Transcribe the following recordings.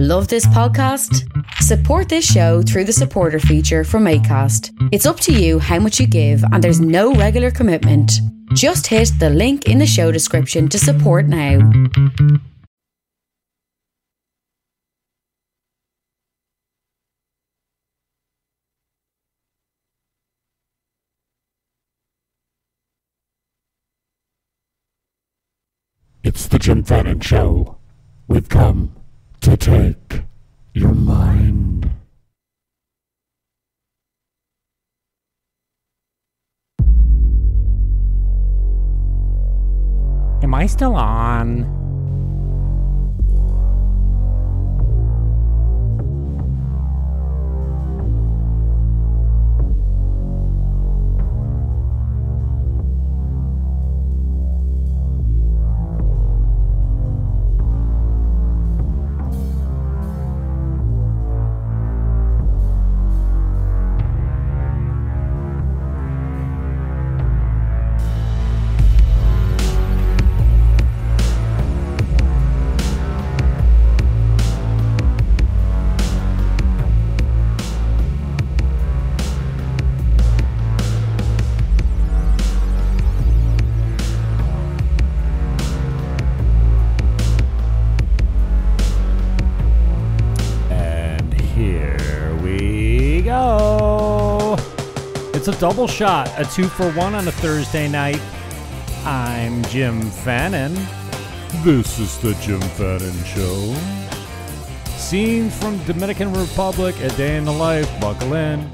Love this podcast? Support this show through the supporter feature from ACAST. It's up to you how much you give, and there's no regular commitment. Just hit the link in the show description to support now. It's the Jim Fannin Show. We've come to take your mind. Am I still on? It's a double shot, a two for one on a Thursday night. I'm Jim Fannin. This is the Jim Fannin Show. Scenes from Dominican Republic, a day in the life. Buckle in.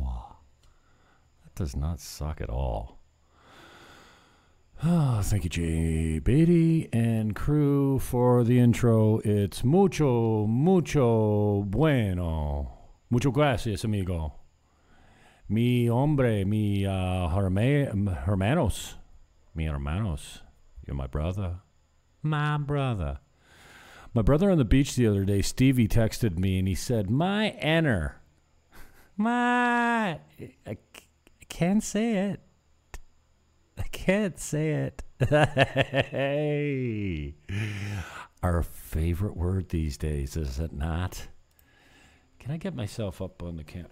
Wow. That does not suck at all. Oh, thank you, Jay Beatty and crew, for the intro. It's mucho, mucho bueno. Mucho gracias, amigo. Mi hombre, mi uh, hermanos. Mi hermanos. You're my brother. My brother. My brother on the beach the other day, Stevie, texted me and he said, My enner. My. I can't say it. I can't say it. hey. Our favorite word these days, is it not? Can I get myself up on the camp?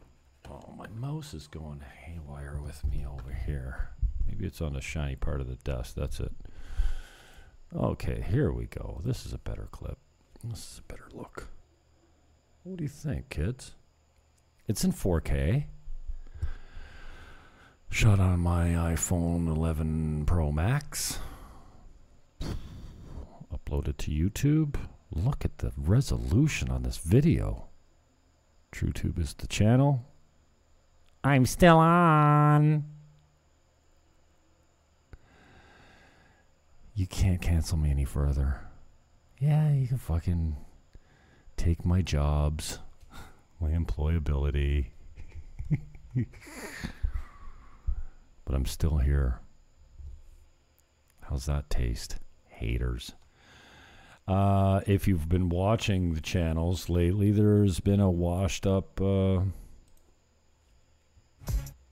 Oh, my mouse is going haywire with me over here. Maybe it's on the shiny part of the dust. That's it. Okay, here we go. This is a better clip. This is a better look. What do you think, kids? It's in 4K. Shot on my iPhone 11 Pro Max. Uploaded to YouTube. Look at the resolution on this video. TrueTube is the channel. I'm still on. You can't cancel me any further. Yeah, you can fucking take my jobs, my employability. but I'm still here. How's that taste? Haters. Uh, if you've been watching the channels lately, there's been a washed up. Uh,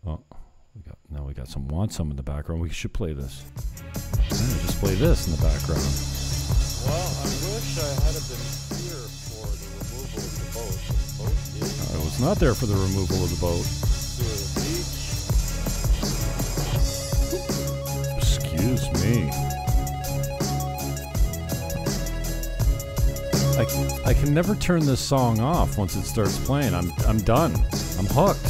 oh, we got now we got some want some in the background. We should play this. Yeah, just play this in the background. Well, I wish I had been here for the removal of the boat. The boat is I was not there for the removal of the boat. Excuse me. I, I can never turn this song off once it starts playing. I'm I'm done. I'm hooked.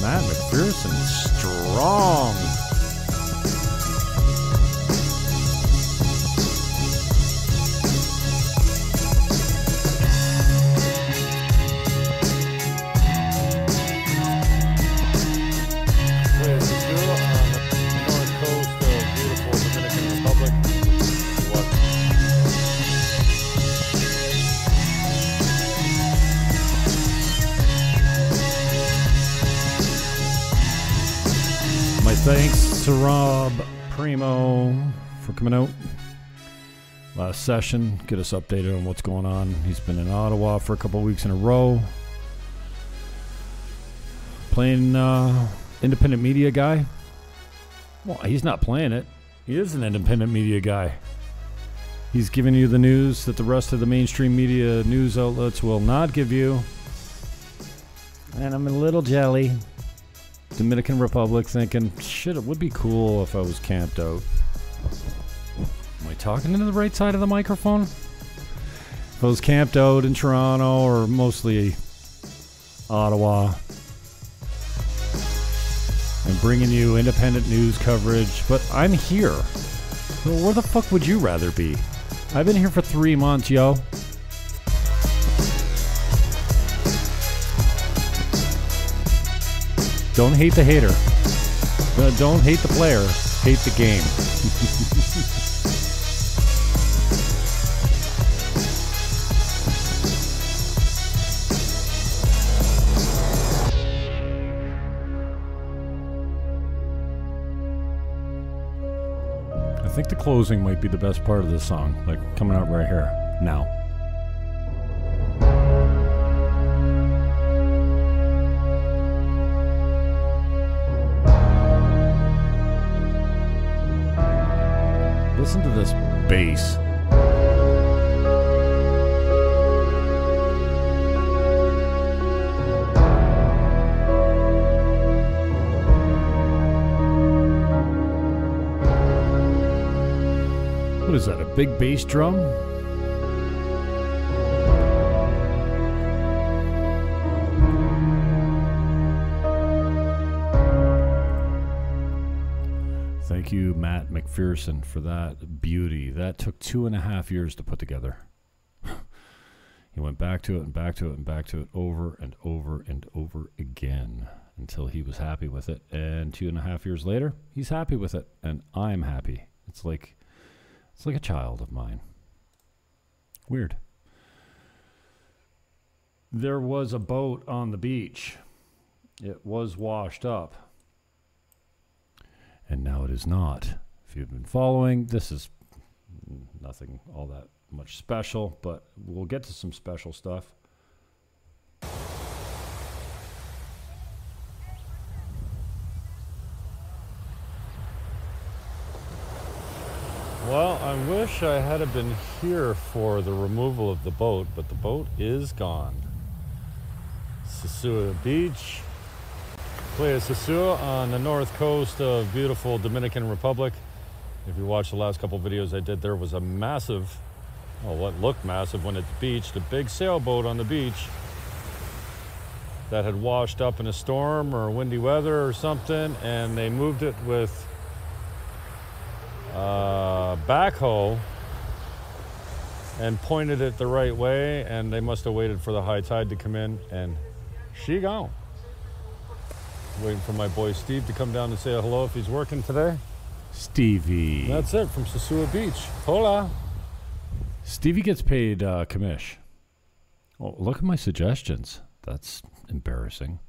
Matt McPherson, strong. To Rob Primo for coming out last session, get us updated on what's going on. He's been in Ottawa for a couple weeks in a row, playing uh, independent media guy. Well, he's not playing it. He is an independent media guy. He's giving you the news that the rest of the mainstream media news outlets will not give you. And I'm a little jelly. Dominican Republic thinking, shit, it would be cool if I was camped out. Am I talking into the right side of the microphone? If I was camped out in Toronto or mostly Ottawa and bringing you independent news coverage, but I'm here. So where the fuck would you rather be? I've been here for three months, yo. Don't hate the hater. Don't hate the player. Hate the game. I think the closing might be the best part of this song, like coming out right here now. Drum? Thank you, Matt McPherson, for that beauty. That took two and a half years to put together. he went back to it and back to it and back to it over and over and over again until he was happy with it. And two and a half years later, he's happy with it, and I'm happy. It's like it's like a child of mine. Weird. There was a boat on the beach. It was washed up and now it is not. If you've been following, this is nothing all that much special, but we'll get to some special stuff. Well, I wish I had been here for the removal of the boat, but the boat is gone. Sosua Beach, Playa Sosua on the north coast of beautiful Dominican Republic. If you watch the last couple videos I did, there was a massive, well, what looked massive when it beached, a big sailboat on the beach that had washed up in a storm or windy weather or something, and they moved it with uh, backhoe and pointed it the right way, and they must have waited for the high tide to come in, and she gone. Waiting for my boy Steve to come down and say hello if he's working today. Stevie. That's it from Sosua Beach. Hola. Stevie gets paid uh, commish. Oh, look at my suggestions. That's embarrassing.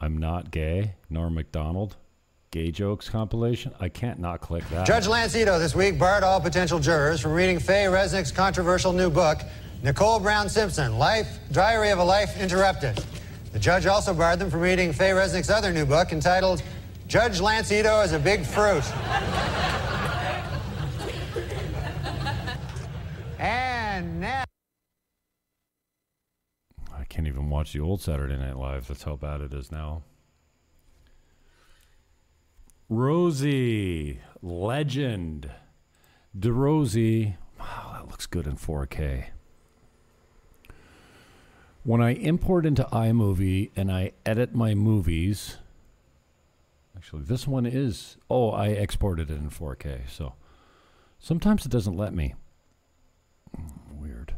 I'm not gay. nor McDonald. Gay jokes compilation. I can't not click that. Judge Lance Ito this week barred all potential jurors from reading Faye Resnick's controversial new book, Nicole Brown Simpson, Life, Diary of a Life Interrupted. The judge also barred them from reading Faye Resnick's other new book entitled Judge Lance Ito is a Big Fruit. and now. I can't even watch the old Saturday Night Live. That's how bad it is now. Rosie, legend. DeRosie. Wow, that looks good in 4K. When I import into iMovie and I edit my movies, actually, this one is. Oh, I exported it in 4K. So sometimes it doesn't let me. Hmm, Weird.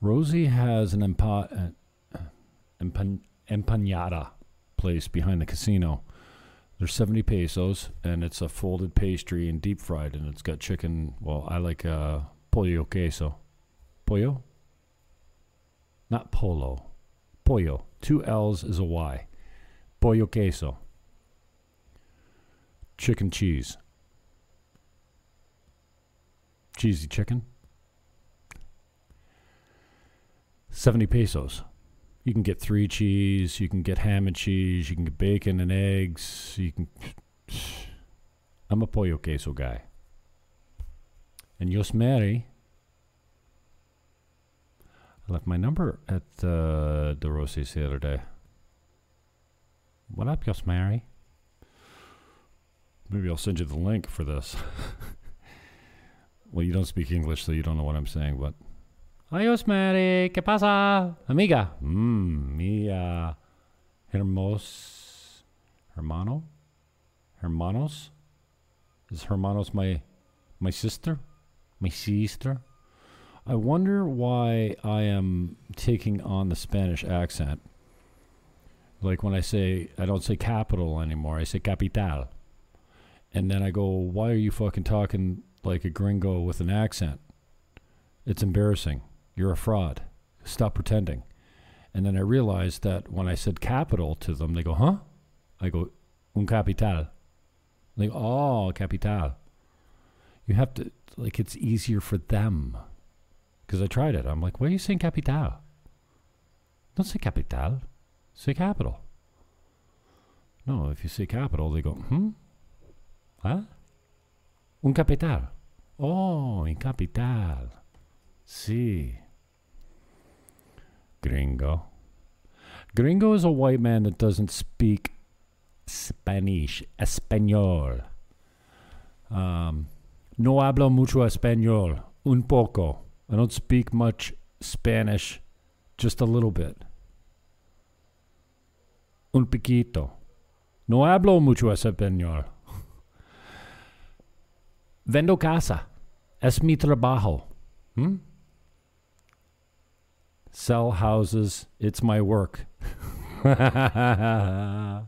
Rosie has an empa- uh, empan- empanada place behind the casino. They're 70 pesos, and it's a folded pastry and deep fried, and it's got chicken. Well, I like uh, pollo queso. Pollo? Not polo. Pollo. Two L's is a Y. Pollo queso. Chicken cheese. Cheesy chicken. 70 pesos. You can get three cheese. You can get ham and cheese. You can get bacon and eggs. You can. I'm a pollo queso guy. And Yos Mary. I left my number at uh, De Rossi's the other day. What up, Yos Mary? Maybe I'll send you the link for this. well, you don't speak English, so you don't know what I'm saying, but. Adios, Mary. ¿Qué pasa? Amiga. Mmm, mi uh, hermos. Hermano? Hermanos? Is Hermanos my my sister? My sister? I wonder why I am taking on the Spanish accent. Like when I say, I don't say capital anymore, I say capital. And then I go, why are you fucking talking like a gringo with an accent? It's embarrassing. You're a fraud. Stop pretending. And then I realized that when I said capital to them, they go, huh? I go, un capital. They go, oh, capital. You have to, like, it's easier for them. Because I tried it. I'm like, why are you saying capital? Don't say capital. Say capital. No, if you say capital, they go, hmm? Huh? Un capital. Oh, un capital. Sí. Gringo. Gringo is a white man that doesn't speak Spanish, Espanol. Um, no hablo mucho español, un poco. I don't speak much Spanish, just a little bit. Un poquito. No hablo mucho español. Vendo casa. Es mi trabajo. Hmm? Sell houses. It's my work. Vendo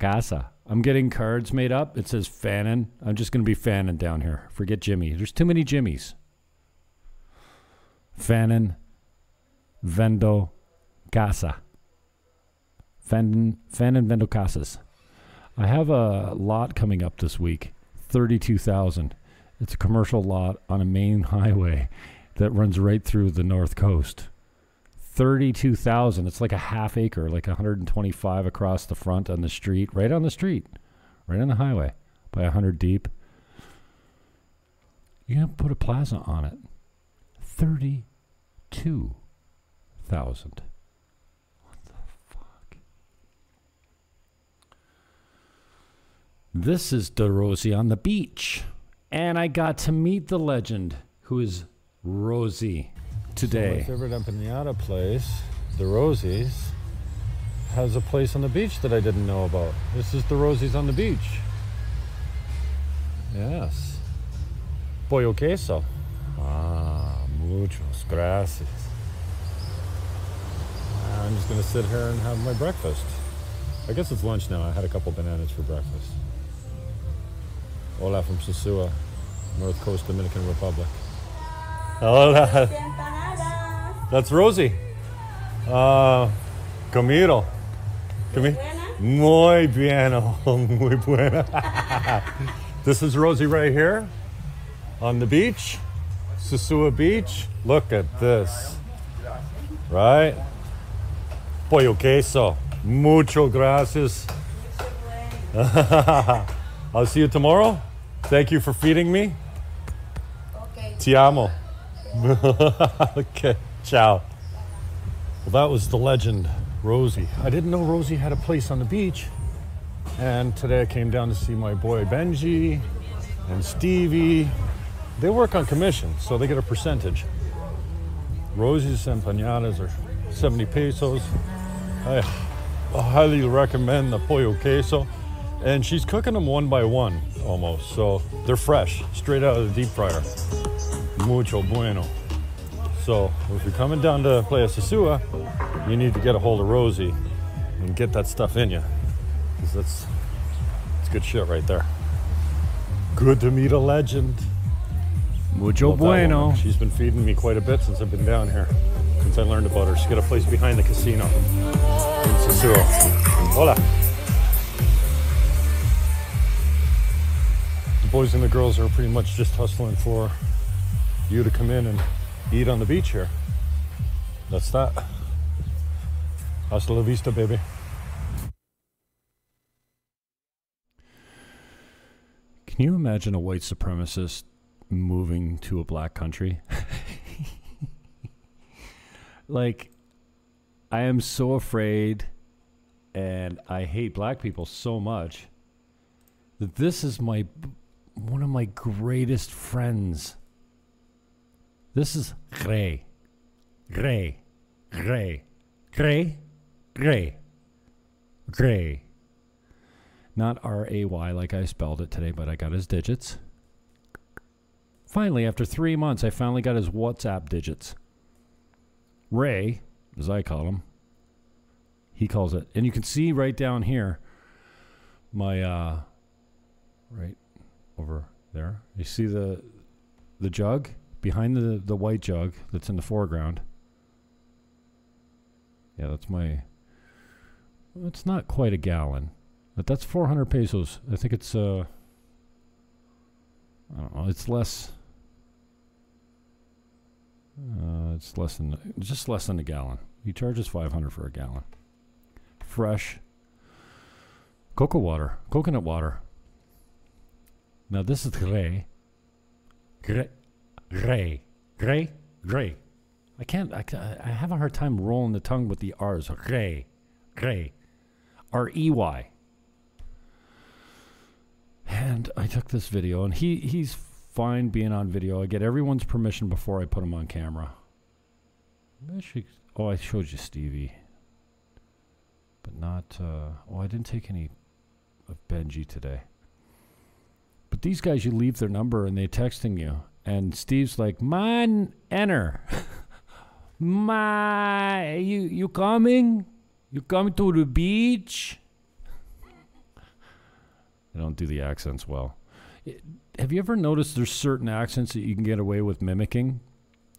casa. I'm getting cards made up. It says Fannin. I'm just going to be Fannin down here. Forget Jimmy. There's too many Jimmys. Fannin. Vendo casa. Fannin, Fannin Vendo casas. I have a lot coming up this week. 32,000. It's a commercial lot on a main highway that runs right through the north coast. 32,000. It's like a half acre, like 125 across the front on the street, right on the street, right on the highway, by 100 deep. You can put a plaza on it. 32,000. What the fuck? This is DeRosie on the beach. And I got to meet the legend who is Rosie today. My favorite empanada place, the Rosie's, has a place on the beach that I didn't know about. This is the Rosie's on the beach. Yes. Pollo queso. Ah, muchos gracias. I'm just gonna sit here and have my breakfast. I guess it's lunch now. I had a couple bananas for breakfast. Hola from Sosua, North Coast Dominican Republic. Hola. That's Rosie. Uh, comido. Comi- Muy bien. Oh, muy buena. this is Rosie right here on the beach, Sosua Beach. Look at this. Right? Pollo queso. Mucho gracias. I'll see you tomorrow. Thank you for feeding me. Okay. Ti amo. okay, ciao. Well, that was the legend, Rosie. I didn't know Rosie had a place on the beach. And today I came down to see my boy Benji and Stevie. They work on commission, so they get a percentage. Rosie's empanadas are 70 pesos. I highly recommend the pollo queso. And she's cooking them one by one almost, so they're fresh, straight out of the deep fryer. Mucho bueno. So if you're coming down to Playa Sosua, you need to get a hold of Rosie and get that stuff in you. Because that's, that's good shit right there. Good to meet a legend. Mucho bueno. She's been feeding me quite a bit since I've been down here. Since I learned about her. She's got a place behind the casino in Sosua. Hola. The boys and the girls are pretty much just hustling for you to come in and eat on the beach here. That's that. Hasta la vista, baby. Can you imagine a white supremacist moving to a black country? like, I am so afraid and I hate black people so much that this is my one of my greatest friends. This is Gray. Gray. Gray. Gray. Gray. Gray. Not R A Y like I spelled it today, but I got his digits. Finally, after three months, I finally got his WhatsApp digits. Ray, as I call him, he calls it. And you can see right down here, my, uh, right over there. You see the the jug behind the the white jug that's in the foreground. Yeah, that's my. It's not quite a gallon, but that's 400 pesos. I think it's uh. I don't know. It's less. Uh, it's less than just less than a gallon. He charges 500 for a gallon. Fresh. Cocoa water, coconut water. Now this is gray. Gray, gray, gray, gray. I can't. I, I have a hard time rolling the tongue with the R's. Gray, gray, R E Y. And I took this video, and he he's fine being on video. I get everyone's permission before I put him on camera. Oh, I showed you Stevie, but not. Uh, oh, I didn't take any of Benji today. But these guys, you leave their number and they texting you, and Steve's like, "Man, enter." My, you you coming? You coming to the beach? I don't do the accents well. I- have you ever noticed there's certain accents that you can get away with mimicking,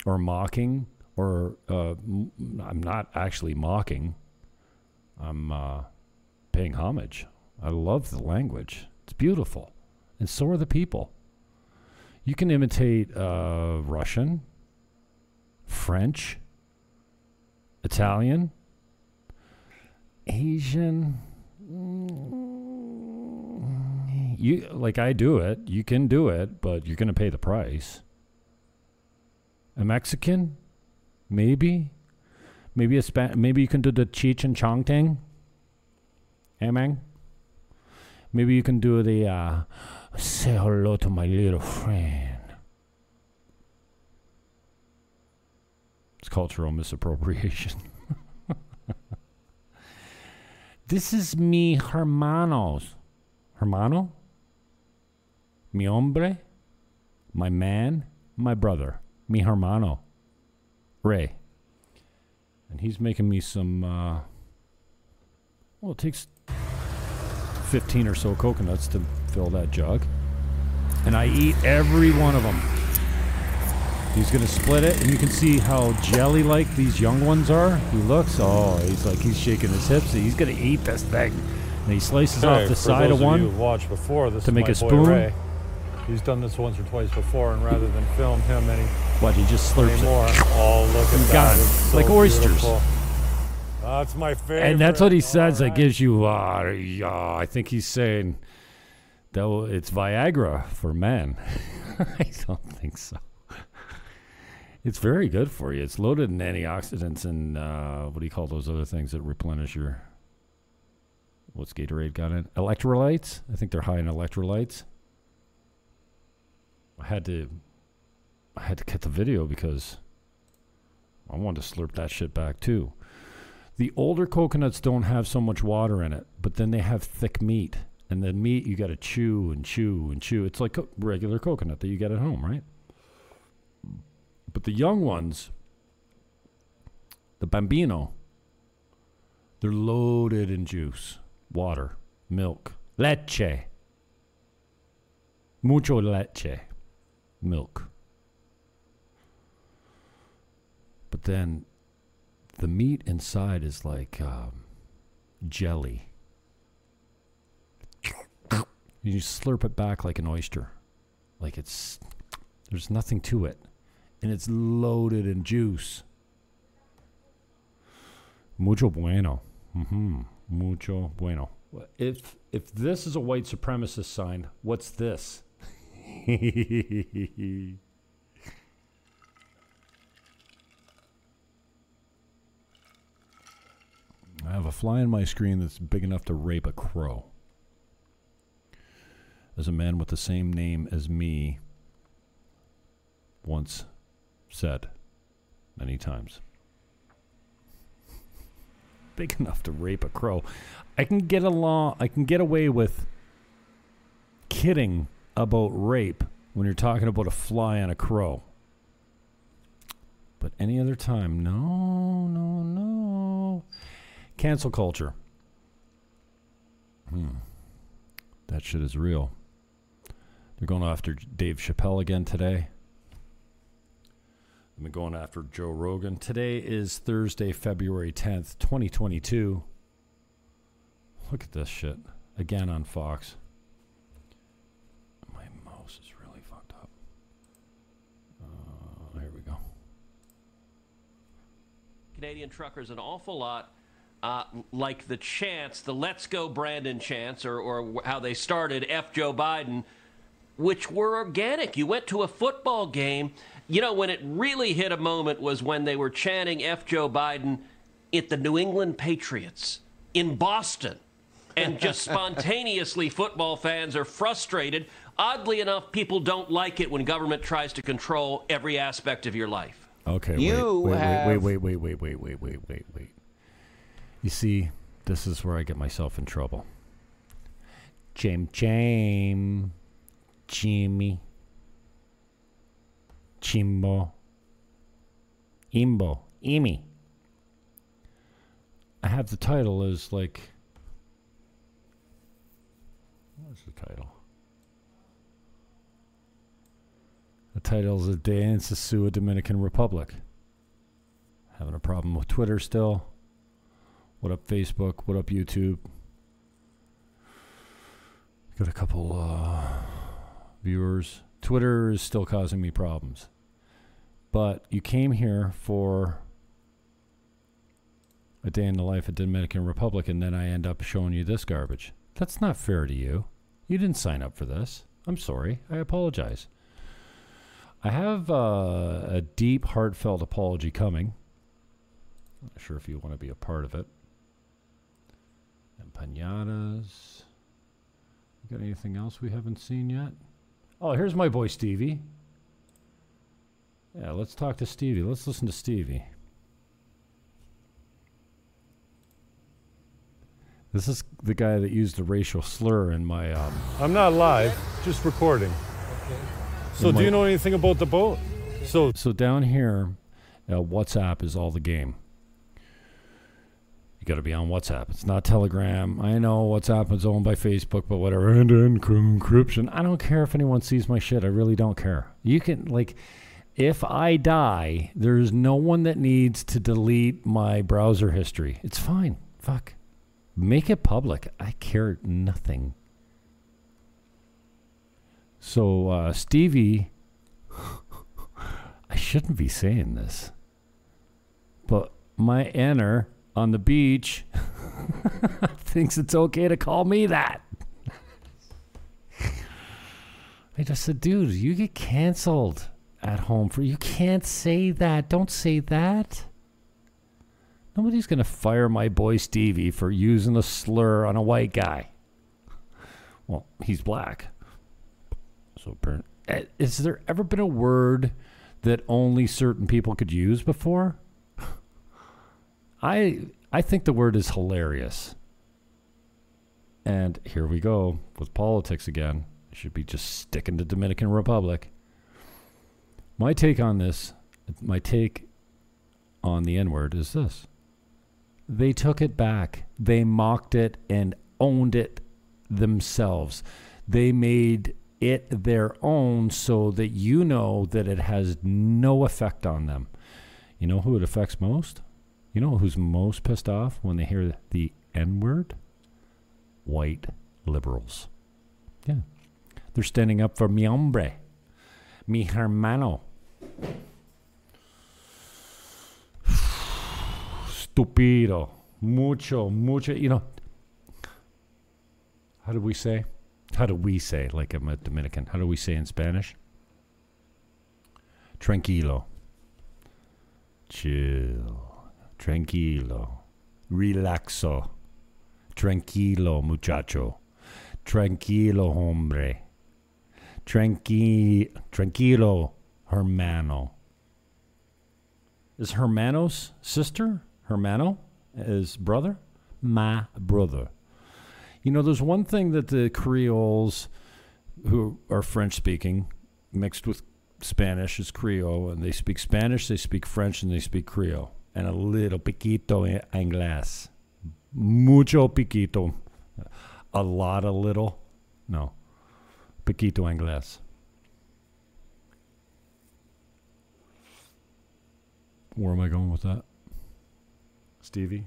or mocking, or uh, m- I'm not actually mocking. I'm uh, paying homage. I love the language. It's beautiful, and so are the people. You can imitate uh, Russian, French, Italian, Asian. Mm, You like I do it. You can do it, but you're to pay the price. A Mexican, maybe, maybe a Spa- maybe you can do the Cheech and Chong thing. Hey. Maybe you can do the uh, say hello to my little friend. It's cultural misappropriation. this is mi hermanos. Hermano? Mi hombre? My man? My brother. Mi hermano. Ray. And he's making me some, uh, well, it takes 15 or so coconuts to fill that jug. And I eat every one of them. He's going to split it, and you can see how jelly like these young ones are. He looks, oh, he's like he's shaking his hips. He's going to eat this thing. And he slices Hey, off the side of one. who've watched before, this to make a spoon? Ray. He's done this once or twice before, and rather than film him any What, he just slurps anymore, it. oh look at that! gone. It's so Like oysters. beautiful. That's my favorite. And that's what he says. All That gives you, uh, yeah, I think he's saying that it's Viagra for men. I don't think so. It's very good for you. It's loaded in antioxidants and uh, what do you call those other things that replenish your. What's Gatorade got in? Electrolytes? I think they're high in electrolytes. I had to. I had to cut the video because I wanted to slurp that shit back too. The older coconuts don't have so much water in it, but then they have thick meat. And the meat you got to chew and chew and chew. It's like regular coconut that you get at home, right? But the young ones, the bambino, they're loaded in juice, water, milk, leche. Mucho leche, milk. But then the meat inside is like um, jelly. You slurp it back like an oyster. Like it's, there's nothing to it. And it's loaded in juice. Mucho bueno. Mm-hmm. Mucho bueno. If if this is a white supremacist sign, what's this? I have a fly on my screen that's big enough to rape a crow. As a man with the same name as me once said many times. Big enough to rape a crow. I can get along I can get away with kidding about rape when you're talking about a fly on a crow. But any other time, no, no, no. Cancel culture. Hmm. That shit is real. They're going after Dave Chappelle again today. Been going after Joe Rogan. Today is Thursday, February 10th, 2022. Look at this shit. Again on Fox. My mouse is really fucked up. Uh, here we go. Canadian truckers an awful lot uh, like the chance, the Let's Go Brandon chance, or, or how they started F Joe Biden, which were organic. You went to a football game. You know, when it really hit a moment was when they were chanting F Joe Biden at the New England Patriots in Boston. And just spontaneously, football fans are frustrated. Oddly enough, people don't like it when government tries to control every aspect of your life. Okay, You wait, wait, have- wait, wait, wait, wait, wait, wait, wait, wait, wait. You see, this is where I get myself in trouble. Jam, jam, Jimmy, Chimbo, Imbo, Imi. I have the title as like. What's the title? The title is A Day in Sosua, Dominican Republic. Having a problem with Twitter still. What up, Facebook? What up, YouTube? Got a couple uh, viewers. Twitter is still causing me problems. But you came here for a day in the life of Dominican Republic, and then I end up showing you this garbage. That's not fair to you. You didn't sign up for this. I'm sorry. I apologize. I have uh, a deep, heartfelt apology coming. Not sure if you want to be a part of it. Empanadas. Got anything else we haven't seen yet? Oh, here's my boy Stevie. Yeah, let's talk to Stevie. Let's listen to Stevie. This is the guy that used the racial slur in my. Um, I'm not live, just recording. Okay. So, In do you know anything about the boat? So, so down here, uh, WhatsApp is all the game. You got to be on WhatsApp. It's not Telegram. I know WhatsApp is owned by Facebook, but whatever. And encryption. I don't care if anyone sees my shit. I really don't care. You can like, if I die, there's no one that needs to delete my browser history. It's fine. Fuck. Make it public. I care nothing. So uh, Stevie, I shouldn't be saying this, but my Anner on the beach thinks it's okay to call me that. I just said, dude, you get canceled at home for you can't say that. Don't say that. Nobody's gonna fire my boy Stevie for using a slur on a white guy. Well, he's black. So, apparent- eh, has there ever been a word that only certain people could use before? I I think the word is hilarious. And here we go with politics again. Should be just sticking to Dominican Republic. My take on this, my take on the N word is this. They took it back. They mocked it and owned it themselves. They made it their own so that you know that it has no effect on them. You know who it affects most? You know who's most pissed off when they hear the N word? White liberals. Yeah. They're standing up for mi hombre, mi hermano. Stupido. mucho, mucho. You know, how do we say? How do we say? Like I'm a Dominican. How do we say in Spanish? Tranquilo. Chill. Tranquilo. Relaxo. Tranquilo, muchacho. Tranquilo, hombre. Tranqui- tranquilo, hermano. Is Hermano's sister? Hermano? Is brother? My brother. You know, there's one thing that the Creoles, who are French speaking, mixed with Spanish, is Creole, and they speak Spanish, they speak French, and they speak Creole, and a little piquito in inglés. Mucho piquito. A lot of little. No. Piquito inglés. Where am I going with that? Stevie?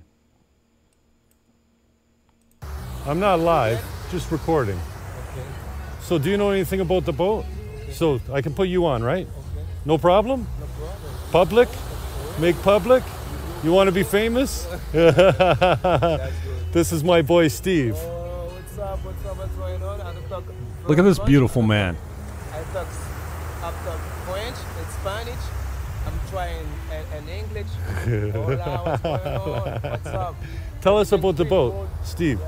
I'm not live, just recording. So, do you know anything about the boat? So, I can put you on, right? No problem? No problem. Public? Make public? You want to be famous? this is my boy Steve. Oh, what's up? What's up? What's going on? Talk Look at this beautiful man. I talk, I talk French and Spanish. I'm trying in, in English. Hola, what's going on? What's up? Tell us about the boat, Steve.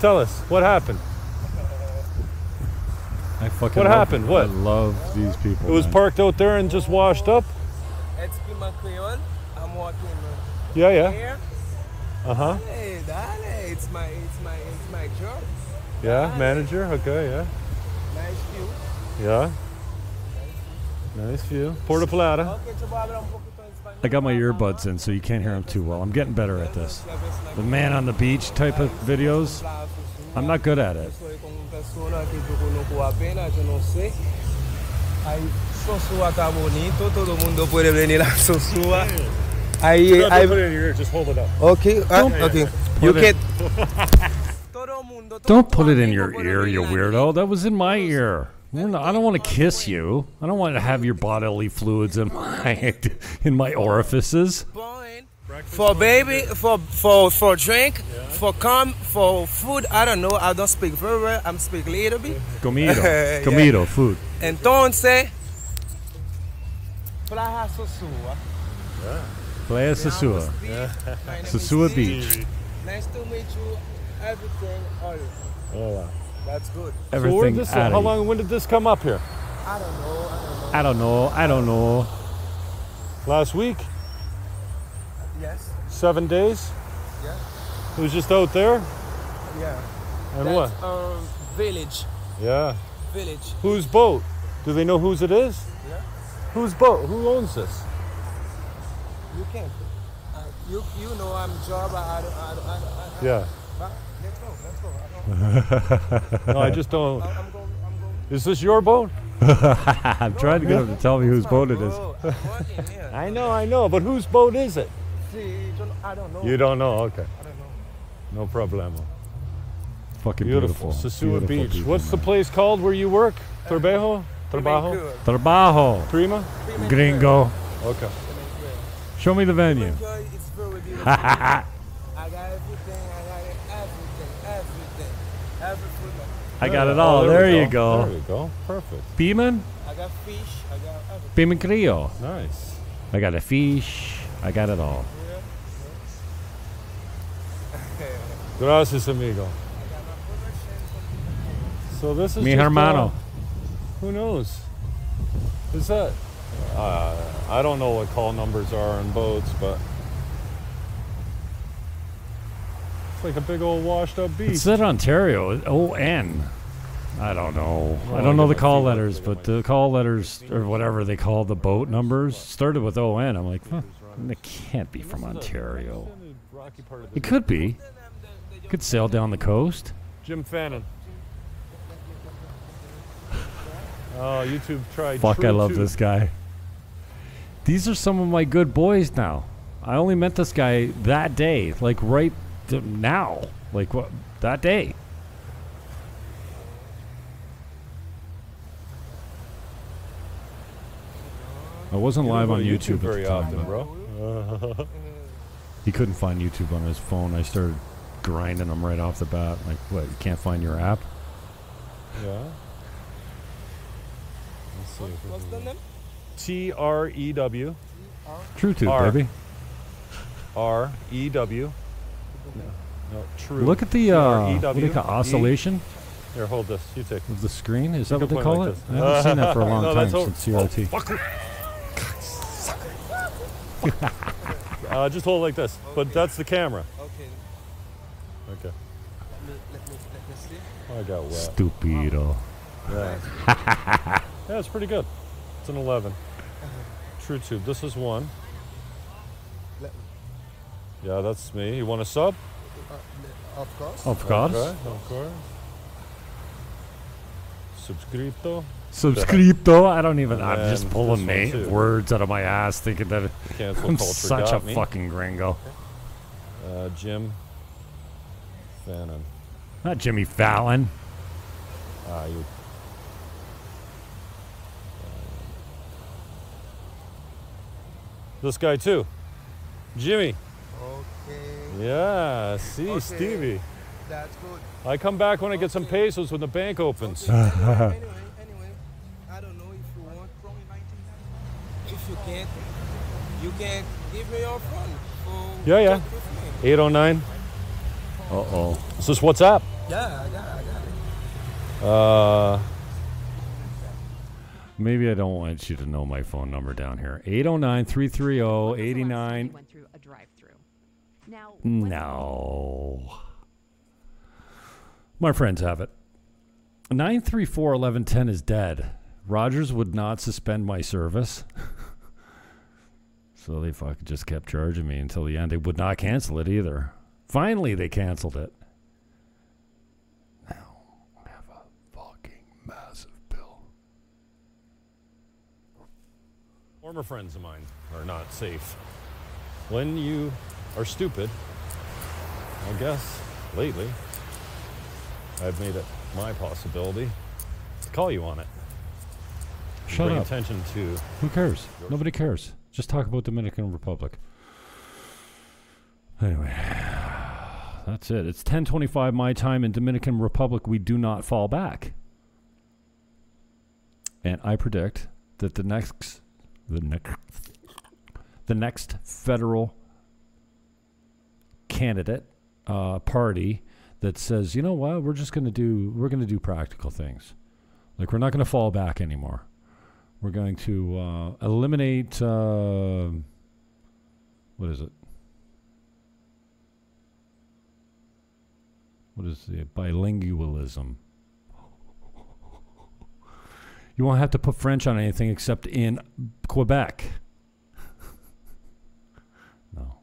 Tell us what happened. I fucking What love- happened? What? I love these people. It was man. parked out there and just washed up. It's Pima Creole. I'm working Yeah, yeah. here. Uh huh. Hey, dale, it's my, it's my, it's my job. Yeah, manager. Okay, yeah. Nice view. Yeah. Nice view. Puerto Plata. Okay, chupa, habla un poquito en español. I got my earbuds in, so you can't hear them too well. I'm getting better at this. The man on the beach type of videos, I'm not good at it. Soy con una persona que yo conozco apenas, yo no sé. Ahí Sosúa está bonito, todo el mundo puede venir a Sosúa. Ahí, Don't ahí, put it in your ear. Just hold it up. okay, okay. You Put can. Todo Don't put it in your ear, you weirdo. That was in my ear. Not- I don't want to kiss you. I don't want to have your bodily fluids in my in my orifices. Point For baby, for for for drink, for come, for food. I don't know. I don't speak very well. I'm speak a little bit. Comido, Yeah. comido, food. Entonces, Playa Sosúa. Playa Sosua, My name is Sosua Steve. Beach. Nice to meet you. Everything, all. Oh, That's good. Everything did this, how you. long? When did this come up here? I don't know. I I don't know. I don't know. I don't know. Last week? Yes. Seven days? Yeah. It was just out there. Yeah. And what? Um, village. Yeah. Village. Whose boat? Do they know whose it is? Yeah. Whose boat? Who owns this? You can. Uh, you you know I'm job. I I don't I don't. I don't, I Yeah. But let's go. Let's go. I don't, No, I just don't. I'm going. I'm going. Is this your boat? I'm trying to get him to tell me whose boat it is. Bro, I'm working here. I know, I know, but whose boat is it? See, you don't- I don't know. You don't know. Okay. I don't know. No problemo. Fucking Beautiful. beautiful. Sosua Beautiful Beach. people, What's the place called where you work? Trabajo? Trabajo? Trabajo, Prima? gringo. Okay. Show me the venue. Enjoy, It's very. I got everything. I got everything. Everything. Everything. I got it Oh, all. we There you go. There you go. Perfect. Beeman? I got fish. I got everything. Beeman Creole. Nice. I got a fish. I got it all. Gracias, amigo. So this is Mi just, hermano. uh, who knows? Is that? Uh, I don't know what call numbers are on boats, but it's like a big old washed up It beach. said Ontario. O N. I don't know. I don't I know the call letters, but the call letters or whatever they call the boat numbers started with O N. I'm like, huh, it can't be from Ontario. It could be. Could sail down the coast. Jim Fannin. Oh, YouTube tried. Fuck, I love this guy. These are some of my good boys now. I only met this guy that day, like right now, like what that day. I wasn't You live on to YouTube, very at the time, often, bro. He couldn't find YouTube on his phone. I started grinding them right off the bat. Like, what? You can't find your app? Yeah. Let's see. if we What's the name? T R E W True Tube, R. baby. R E W. No, true. Look at the uh, what do T-R-E-W, you call E. oscillation Here, hold this. You take. of the screen? Is that what they call like it? this. I haven't seen that for a long No, time that's since CRT. Uh, just hold it like this. But that's the camera. Okay. Okay. Let me, let me, let me see. Oh, I got wet. Stupido. Yeah. yeah, it's pretty good. It's an 11. True Tube. This is one. Yeah, that's me. You want a sub? Uh, of course. Of course. Okay, of course. Subscripto. Subscripto. I don't even. I'm just pulling this na- words out of my ass, thinking that Cancel I'm culture such a me. fucking gringo. Uh, Jim Fannin. Not Jimmy Fallon. Ah, you. This guy too. Jimmy. Okay. Yeah, see, Okay. Stevie. That's good. I come back when I get some pesos when the bank opens. anyway, anyway, anyway, I don't know if you want. If you can't, you can give me your phone. For Yeah, yeah. talk with me. 809. Uh oh. Is this WhatsApp? Yeah, I got, I got it. Uh, Maybe I don't want you to know my phone number down here. 809 330 89. Went through a drive-through. Now, No. My friends have it. 934 1110 is dead. Rogers would not suspend my service. so they fucking just kept charging me until the end. They would not cancel it either. Finally, they canceled it. Now I have a fucking massive bill. former friends of mine are not safe. When you are stupid, I guess lately, I've made it my possibility to call you on it. And Shut bring up. attention to Who cares? Nobody cares. Just talk about Dominican Republic. Anyway, that's it. It's 10:25 my time in Dominican Republic. We do not fall back. And I predict that the next the next the next federal candidate uh, party that says, "You know what? We're just going to do we're going to do practical things. Like we're not going to fall back anymore." We're going to uh, eliminate. Uh, what is it? What is the bilingualism? You won't have to put French on anything except in Quebec. no.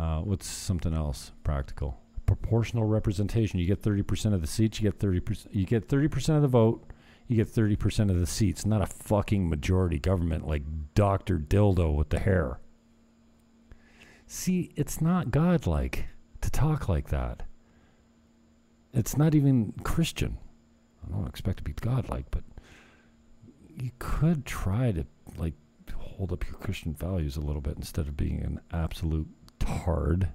Uh, what's something else practical? Proportional representation. You get thirty percent of the seats. You get thirty percent. You get thirty percent of the vote you get 30% of the seats, not a fucking majority government like Dr. Dildo with the hair. See, it's not godlike to talk like that. It's not even Christian. I don't expect to be godlike, but you could try to like hold up your Christian values a little bit instead of being an absolute tard.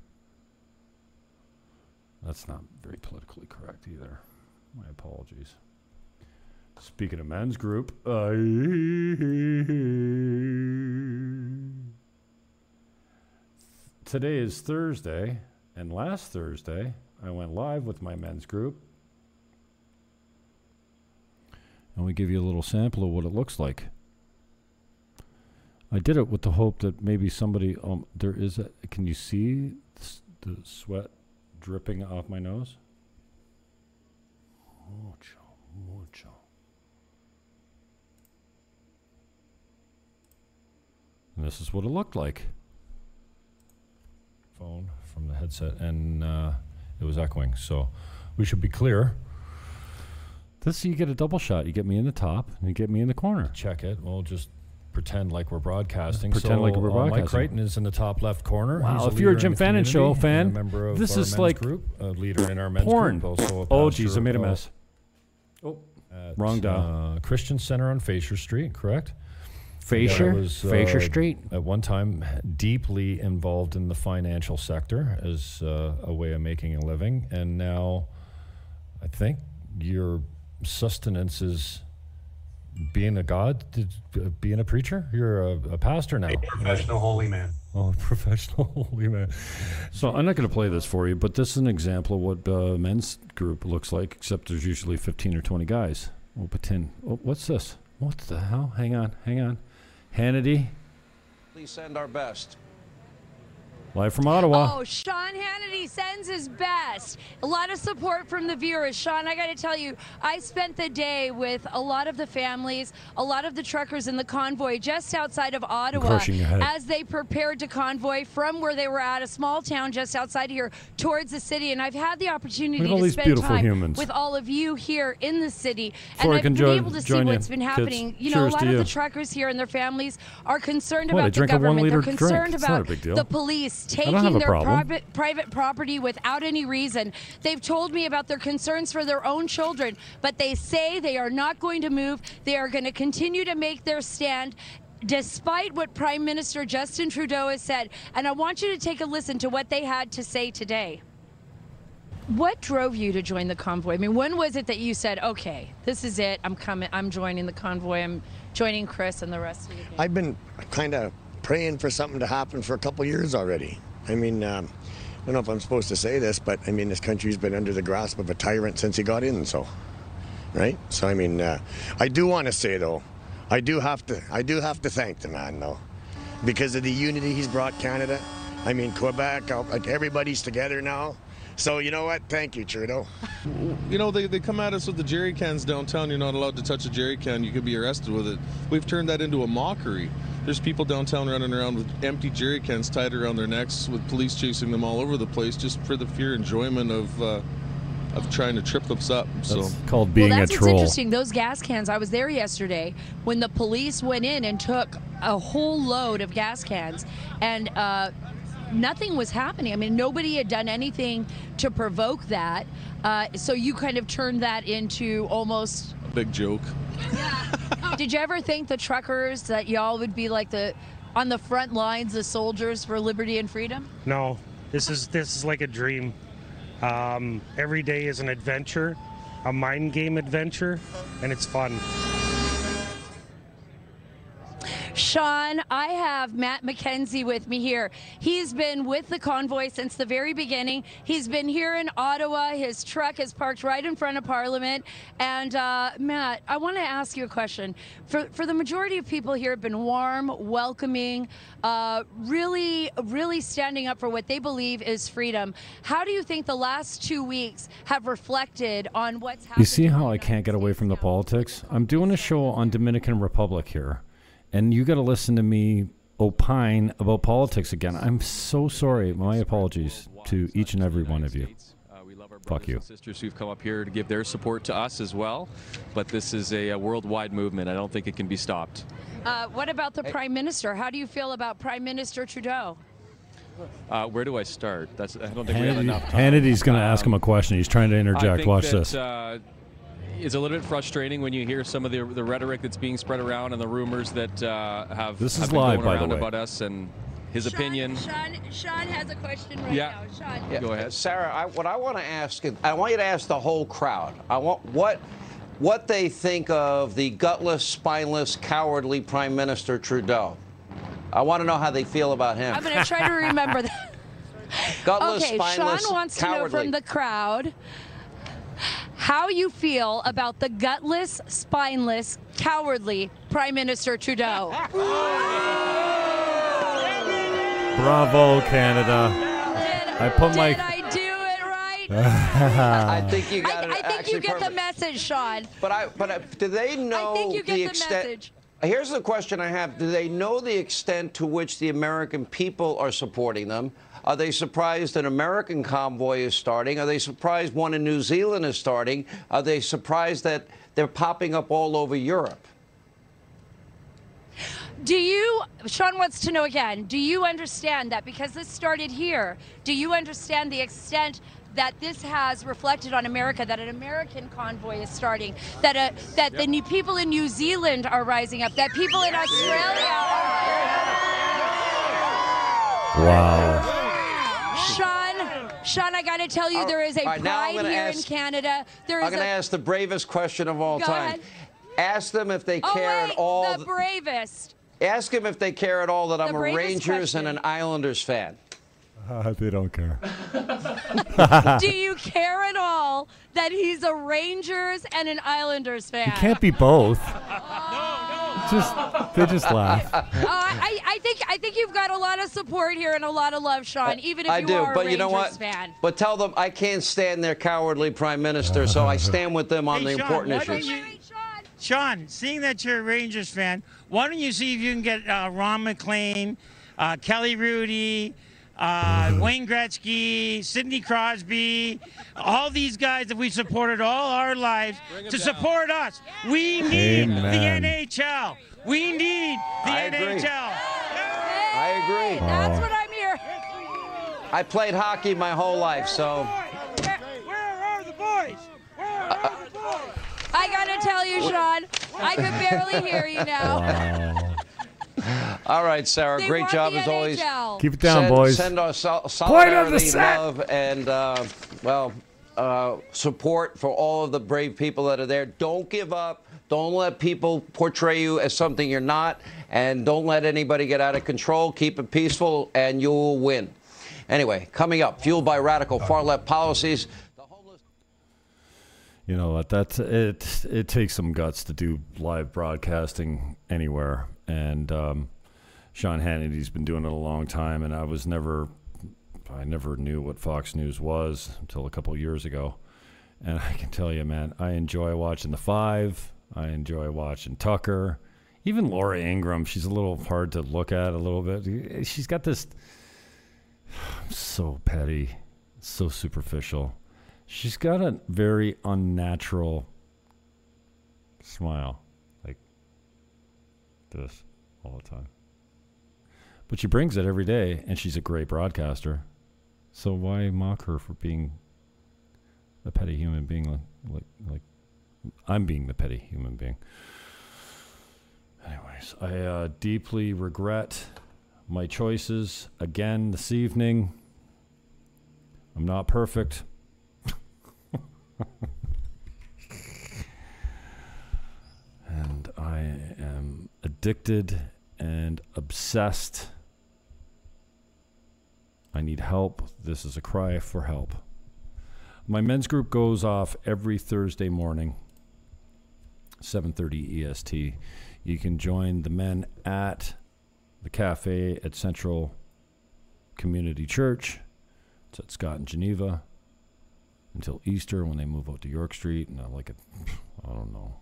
That's not very politically correct either. My apologies. Speaking of men's group, today is Thursday, and last Thursday I went live with my men's group, and we give you a little sample of what it looks like. I did it with the hope that maybe somebody, um, there is a, can you see the sweat dripping off my nose? Mucho, mucho. And this is what it looked like. Phone from the headset, and uh, it was echoing. So we should be clear. This you get a double shot. You get me in the top, and you get me in the corner. check it. We'll just pretend like we're broadcasting. Pretend so, like we're uh, Mike broadcasting. Crichton is in the top left corner. Wow, if you're a Jim Fannin Show fan, and a member of this is like group, a leader in our men's porn. group. Oh, jeez, I made a mess. Oh, at, Wrong dial. Uh, Christian Center on Fasher Street, correct? Fasher? Yeah, was, Fasher uh, Street? At one time, deeply involved in the financial sector as uh, a way of making a living. And now I think your sustenance is being a god, uh, being a preacher. You're a, a pastor now. Professional holy man. Oh, professional holy man. So I'm not going to play this for you, but this is an example of what uh, men's group looks like, except there's usually 15 or 20 guys. Oh, but 10. Oh, what's this? What the hell? Hang on, hang on. Hannity, Please send our best. Live from Ottawa. Oh, Sean Hannity sends his best. A lot of support from the viewers. Sean, I got to tell you, I spent the day with a lot of the families, a lot of the truckers in the convoy just outside of Ottawa crushing your head. as they prepared to convoy from where they were at, a small town just outside here, towards the city. And I've had the opportunity Look at all to spend time humans. with all of you here in the city. Before and I've been join- able to see what's been kids, happening. You know, a lot of you. the truckers here and their families are concerned What, about the drink government. They're drink. concerned It's not a about big deal. the police I taking their private private property without any reason. They've told me about their concerns for their own children, but they say they are not going to move. They are going to continue to make their stand. Despite what Prime Minister Justin Trudeau has said, and I want you to take a listen to what they had to say today. What drove you to join the convoy? I mean, when was it that you said, "Okay, this is it. I'm coming. I'm joining the convoy. I'm joining Chris and the rest of you"? I've been kind of praying for something to happen for a couple years already. I mean, um, I don't know if I'm supposed to say this, but I mean, this country's been under the grasp of a tyrant since he got in, so, right? So, I mean, uh, I do want to say, though, I do have to, I do have to thank the man, though, because of the unity he's brought Canada. I mean, Quebec, like everybody's together now. So, you know what? Thank you, Trudeau. You know, they, they come at us with the jerry cans downtown. You're not allowed to touch a jerry can. You could be arrested with it. We've turned that into a mockery. There's people downtown running around with empty jerry cans tied around their necks with police chasing them all over the place just for the pure enjoyment of uh, of trying to trip us up. So That's called being well, that's a what's troll. interesting. Those gas cans. I was there yesterday when the police went in and took a whole load of gas cans, and uh, nothing was happening. I mean, nobody had done anything to provoke that. Uh, so you kind of turned that into almost. A big joke. Did you ever think the truckers that y'all would be like the on the front lines, the soldiers for liberty and freedom? No, this is this is like a dream. Um, every day is an adventure, a mind game adventure, and it's fun. Sean, I have Matt McKenzie with me here. He's been with the convoy since the very beginning. He's been here in Ottawa. His truck is parked right in front of Parliament. And uh, Matt, I want to ask you a question. For for the majority of people here, have been warm, welcoming, uh, really, really standing up for what they believe is freedom. How do you think the last two weeks have reflected on what's happening? You see how I can't get away from the politics? I'm doing a show on Dominican Republic here, and you got to listen to me opine about politics again. I'm so sorry. My apologies to each and every one of you. Fuck you. sisters who've come up here to give their support to us as well. But this is a, a worldwide movement. I don't think it can be stopped. Uh, what about the Prime Minister? How do you feel about Prime Minister Trudeau? Uh, where do I start? That's I don't think we have enough time. Hannity's going to ask him a question. He's trying to I interject. think Watch that, this. Uh, it's a little bit frustrating when you hear some of the, the rhetoric that's being spread around and the rumors that uh, have, This have been live, going by the around way. about us and his opinion. Sean, Sean has a question right Yeah. now. Sean. Yeah, Go ahead. Sarah. I, what I want to ask, I want you to ask the whole crowd. I want what what they think of the gutless, spineless, cowardly Prime Minister Trudeau. I want to know how they feel about him. I'm going to try to remember that. Gutless, okay, spineless, Sean wants to know from the crowd how you feel about the gutless, spineless, cowardly Prime Minister Trudeau. Bravo, Canada. I put my. Did I do it right? I think you got it. I think you actually get the message, Sean. But I, but I, do they know think you get the extent? message. Here's the question I have: Do they know the extent to which the American people are supporting them? Are they surprised an American convoy is starting? Are they surprised one in New Zealand is starting? Are they surprised that they're popping up all over Europe? Do you, Sean wants to know again, do you understand that because this started here, do you understand the extent that this has reflected on America, that an American convoy is starting, that a, that the new people in New Zealand are rising up, that people in Australia are rising up. Wow. Sean, Sean, I got to tell you, there is a all right, pride gonna here in Canada. There is I'm is going to ask the bravest question of all Go time. ahead. Ask them if they oh care wait, at all. the th- bravest. ask them if they care at all that I'm a bravest Rangers and an Islanders fan. Uh, they don't care. Do you care at all that he's a Rangers and an Islanders fan? You can't be both. Just they just laugh. Uh, I, I think I think you've got a lot of support here and a lot of love, Sean. Even if I you do, are a but Rangers you know what? fan. But tell them I can't stand their cowardly prime minister, so I stand with them on Hey, the Sean, important why don't issues. you- Sean, seeing that you're a Rangers fan, why don't you see if you can get uh, Ron MacLean, uh, Kelly Hrudey, uh, Wayne Gretzky, Sidney Crosby, all these guys that we supported all our lives to support us. We need Amen. the NHL. We need the I agree. NHL. I agree. That's what I'm here. I played hockey my whole life, so Where are the boys? Where are the boys? I gotta tell you, Sean, I could barely hear you now. all right, Sarah. They great job the as always. Keep it down, send, boys. Send our sol- of the solidarity, love, and uh, well, uh, support for all of the brave people that are there. Don't give up. Don't let people portray you as something you're not, and don't let anybody get out of control. Keep it peaceful, and you will win. Anyway, coming up, fueled by radical far left policies. You know what? That's it. It takes some guts to do live broadcasting anywhere, and um, Sean Hannity's been doing it a long time, and I was never, I never knew what Fox News was until a couple years ago, and I can tell you, man, I enjoy watching the Five. I enjoy watching Tucker, even Laura Ingraham. She's a little hard to look at a little bit. She's got this so petty, so superficial. She's got a very unnatural smile, this all the time. But she brings it every day, and she's a great broadcaster. So why mock her for being a petty human being? Like, like, like I'm being the petty human being. Anyways, I uh, deeply regret my choices again this evening. I'm not perfect. and I am addicted and obsessed. I need help. This is a cry for help. My men's group goes off every Thursday morning, 7:30 EST. You can join the men at the cafe at Central Community Church. It's at Scott and Geneva until Easter when they move out to York Street and uh, like a, I don't know,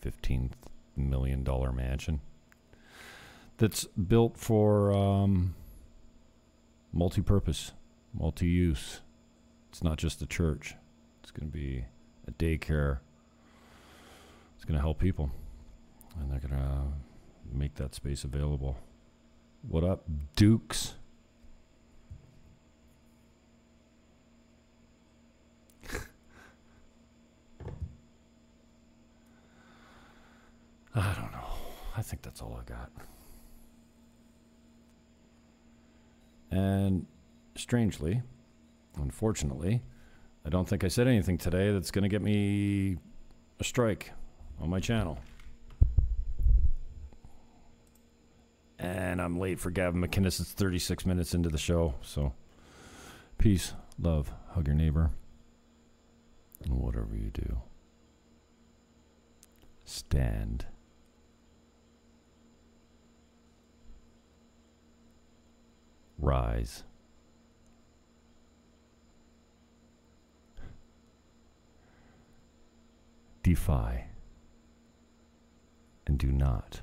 fifteen million dollar mansion that's built for um, multi-purpose, multi-use. It's not just a church. It's going to be a daycare. It's going to help people, and they're going to make that space available. What up, Dukes? I don't know. I think that's all I got. And strangely, unfortunately, I don't think I said anything today that's going to get me a strike on my channel. And I'm late for Gavin McInnes. It's 36 minutes into the show. So, peace, love, hug your neighbor, and whatever you do, stand. rise. Defy and do not,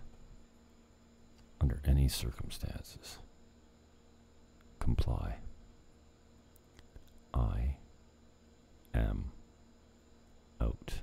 under any circumstances, comply. I am out.